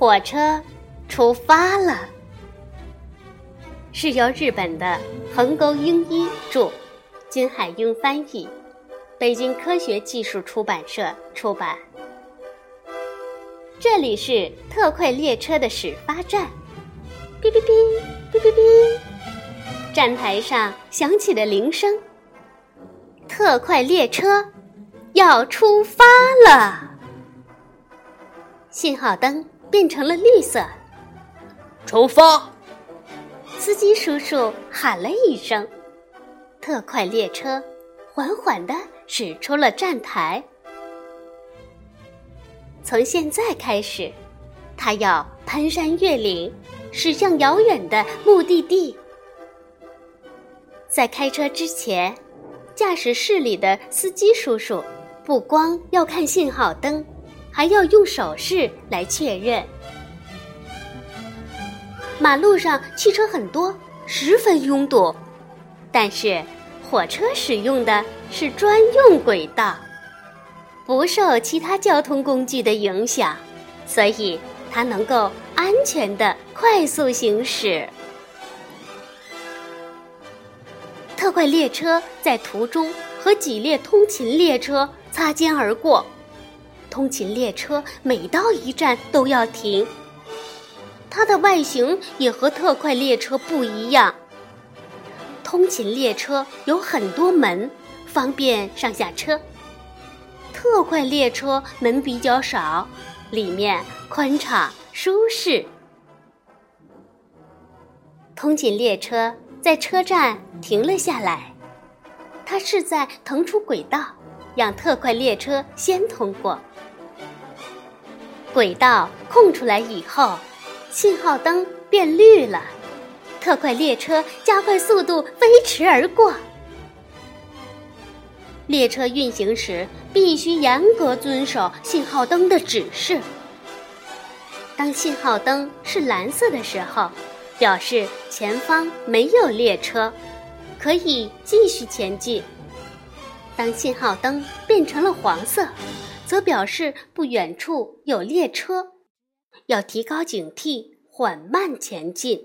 火车出发了，是由日本的横沟英一著，金海英翻译，北京科学技术出版社出版。这里是特快列车的始发站，哔哔哔，哔哔哔，站台上响起了铃声，特快列车要出发了，信号灯。变成了绿色，出发！司机叔叔喊了一声，特快列车缓缓地驶出了站台。从现在开始，它要攀山越岭，驶向遥远的目的地。在开车之前，驾驶室里的司机叔叔不光要看信号灯。还要用手势来确认。马路上汽车很多，十分拥堵，但是火车使用的是专用轨道，不受其他交通工具的影响，所以它能够安全的快速行驶。特快列车在途中和几列通勤列车擦肩而过。通勤列车每到一站都要停。它的外形也和特快列车不一样。通勤列车有很多门，方便上下车。特快列车门比较少，里面宽敞舒适。通勤列车在车站停了下来，它是在腾出轨道，让特快列车先通过。轨道空出来以后，信号灯变绿了，特快列车加快速度飞驰而过。列车运行时必须严格遵守信号灯的指示。当信号灯是蓝色的时候，表示前方没有列车，可以继续前进。当信号灯变成了黄色。则表示不远处有列车，要提高警惕，缓慢前进。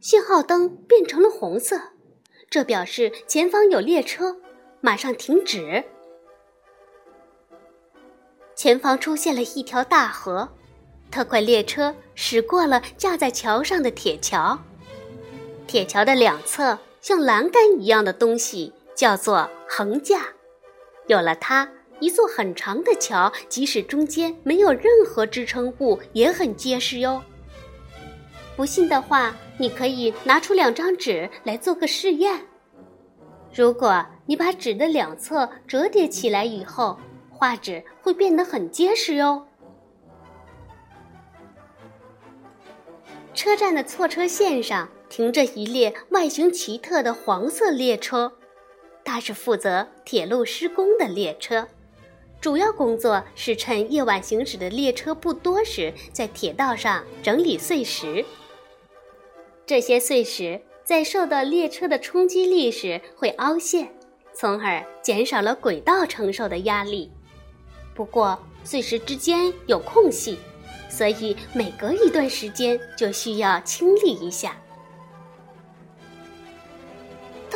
信号灯变成了红色，这表示前方有列车，马上停止。前方出现了一条大河，特快列车驶过了架在桥上的铁桥，铁桥的两侧像栏杆一样的东西叫做横架。有了它，一座很长的桥，即使中间没有任何支撑物，也很结实哟。不信的话，你可以拿出两张纸来做个试验。如果你把纸的两侧折叠起来以后，画纸会变得很结实哟。车站的错车线上停着一列外形奇特的黄色列车。它是负责铁路施工的列车，主要工作是趁夜晚行驶的列车不多时，在铁道上整理碎石。这些碎石在受到列车的冲击力时会凹陷，从而减少了轨道承受的压力。不过，碎石之间有空隙，所以每隔一段时间就需要清理一下。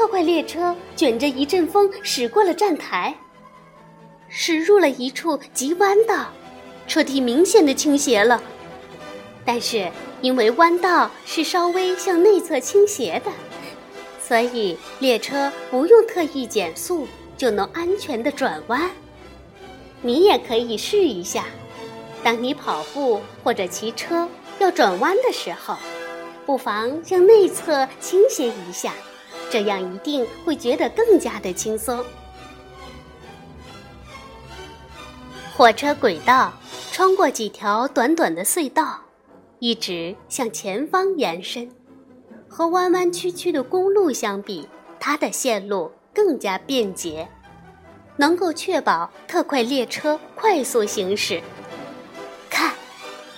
特快列车卷着一阵风驶过了站台，驶入了一处急弯道，车体明显的倾斜了。但是因为弯道是稍微向内侧倾斜的，所以列车不用特意减速就能安全的转弯。你也可以试一下，当你跑步或者骑车要转弯的时候，不妨向内侧倾斜一下。这样一定会觉得更加的轻松。火车轨道穿过几条短短的隧道，一直向前方延伸。和弯弯曲曲的公路相比，它的线路更加便捷，能够确保特快列车快速行驶。看，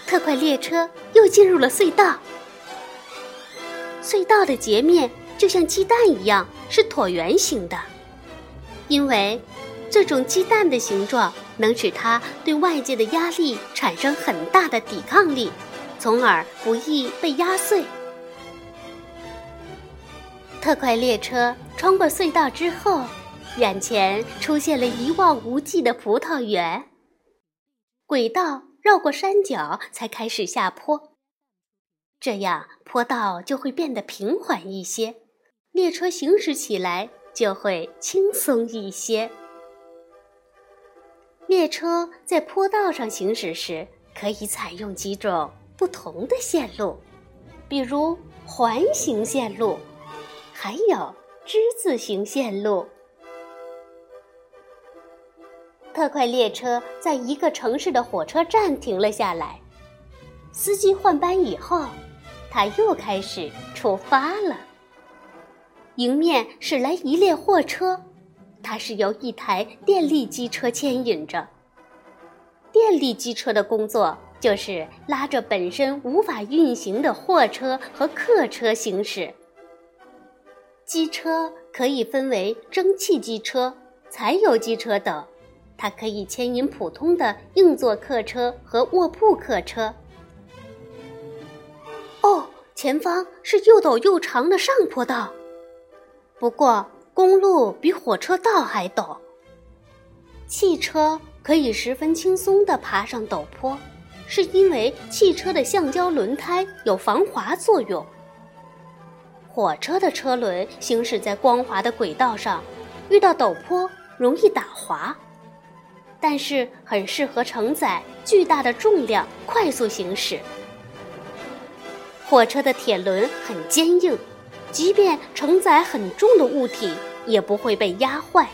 特快列车又进入了隧道。隧道的截面。就像鸡蛋一样是椭圆形的，因为这种鸡蛋的形状能使它对外界的压力产生很大的抵抗力，从而不易被压碎。特快列车穿过隧道之后，眼前出现了一望无际的葡萄园。轨道绕过山脚才开始下坡，这样坡道就会变得平缓一些，列车行驶起来就会轻松一些。列车在坡道上行驶时，可以采用几种不同的线路，比如环形线路。还有之字形线路。特快列车在一个城市的火车站停了下来，司机换班以后，他又开始出发了。迎面驶来一列货车，它是由一台电力机车牵引着。电力机车的工作就是拉着本身无法运行的货车和客车行驶。机车可以分为蒸汽机车、柴油机车等，它可以牵引普通的硬座客车和卧铺客车。哦，前方是又陡又长的上坡道，不过公路比火车道还陡。汽车可以十分轻松地爬上陡坡，是因为汽车的橡胶轮胎有防滑作用。火车的车轮行驶在光滑的轨道上，遇到陡坡容易打滑，但是很适合承载巨大的重量快速行驶。火车的铁轮很坚硬，即便承载很重的物体也不会被压坏。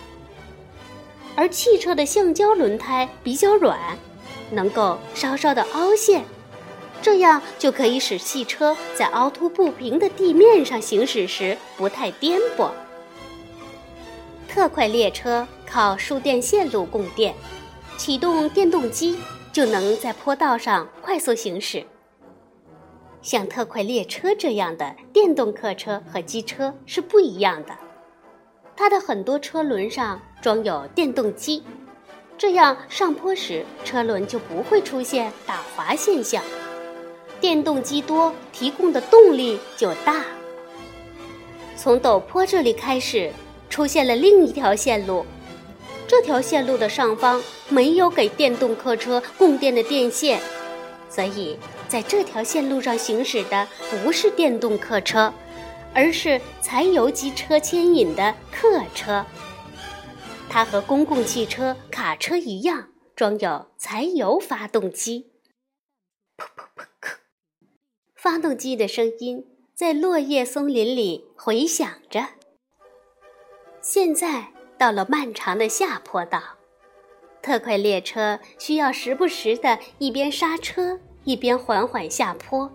而汽车的橡胶轮胎比较软，能够稍稍的凹陷。这样就可以使汽车在凹凸不平的地面上行驶时不太颠簸。特快列车靠输电线路供电，启动电动机就能在坡道上快速行驶。像特快列车这样的电动客车和机车是不一样的，它的很多车轮上装有电动机，这样上坡时车轮就不会出现打滑现象。电动机多，提供的动力就大。从陡坡这里开始，出现了另一条线路。这条线路的上方没有给电动客车供电的电线，所以在这条线路上行驶的不是电动客车，而是柴油机车牵引的客车。它和公共汽车、卡车一样，装有柴油发动机。噗噗噗噗。发动机的声音在落叶松林里回响着。现在到了漫长的下坡道，特快列车需要时不时的一边刹车一边缓缓下坡。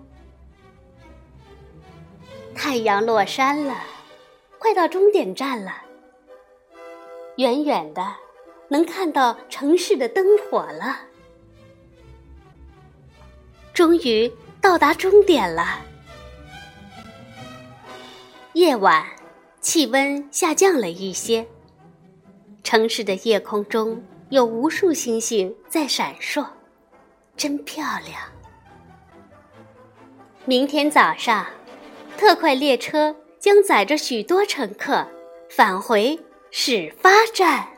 太阳落山了，快到终点站了。远远的能看到城市的灯火了。终于。到达终点了。夜晚，气温下降了一些。城市的夜空中有无数星星在闪烁，真漂亮。明天早上，特快列车将载着许多乘客返回始发站。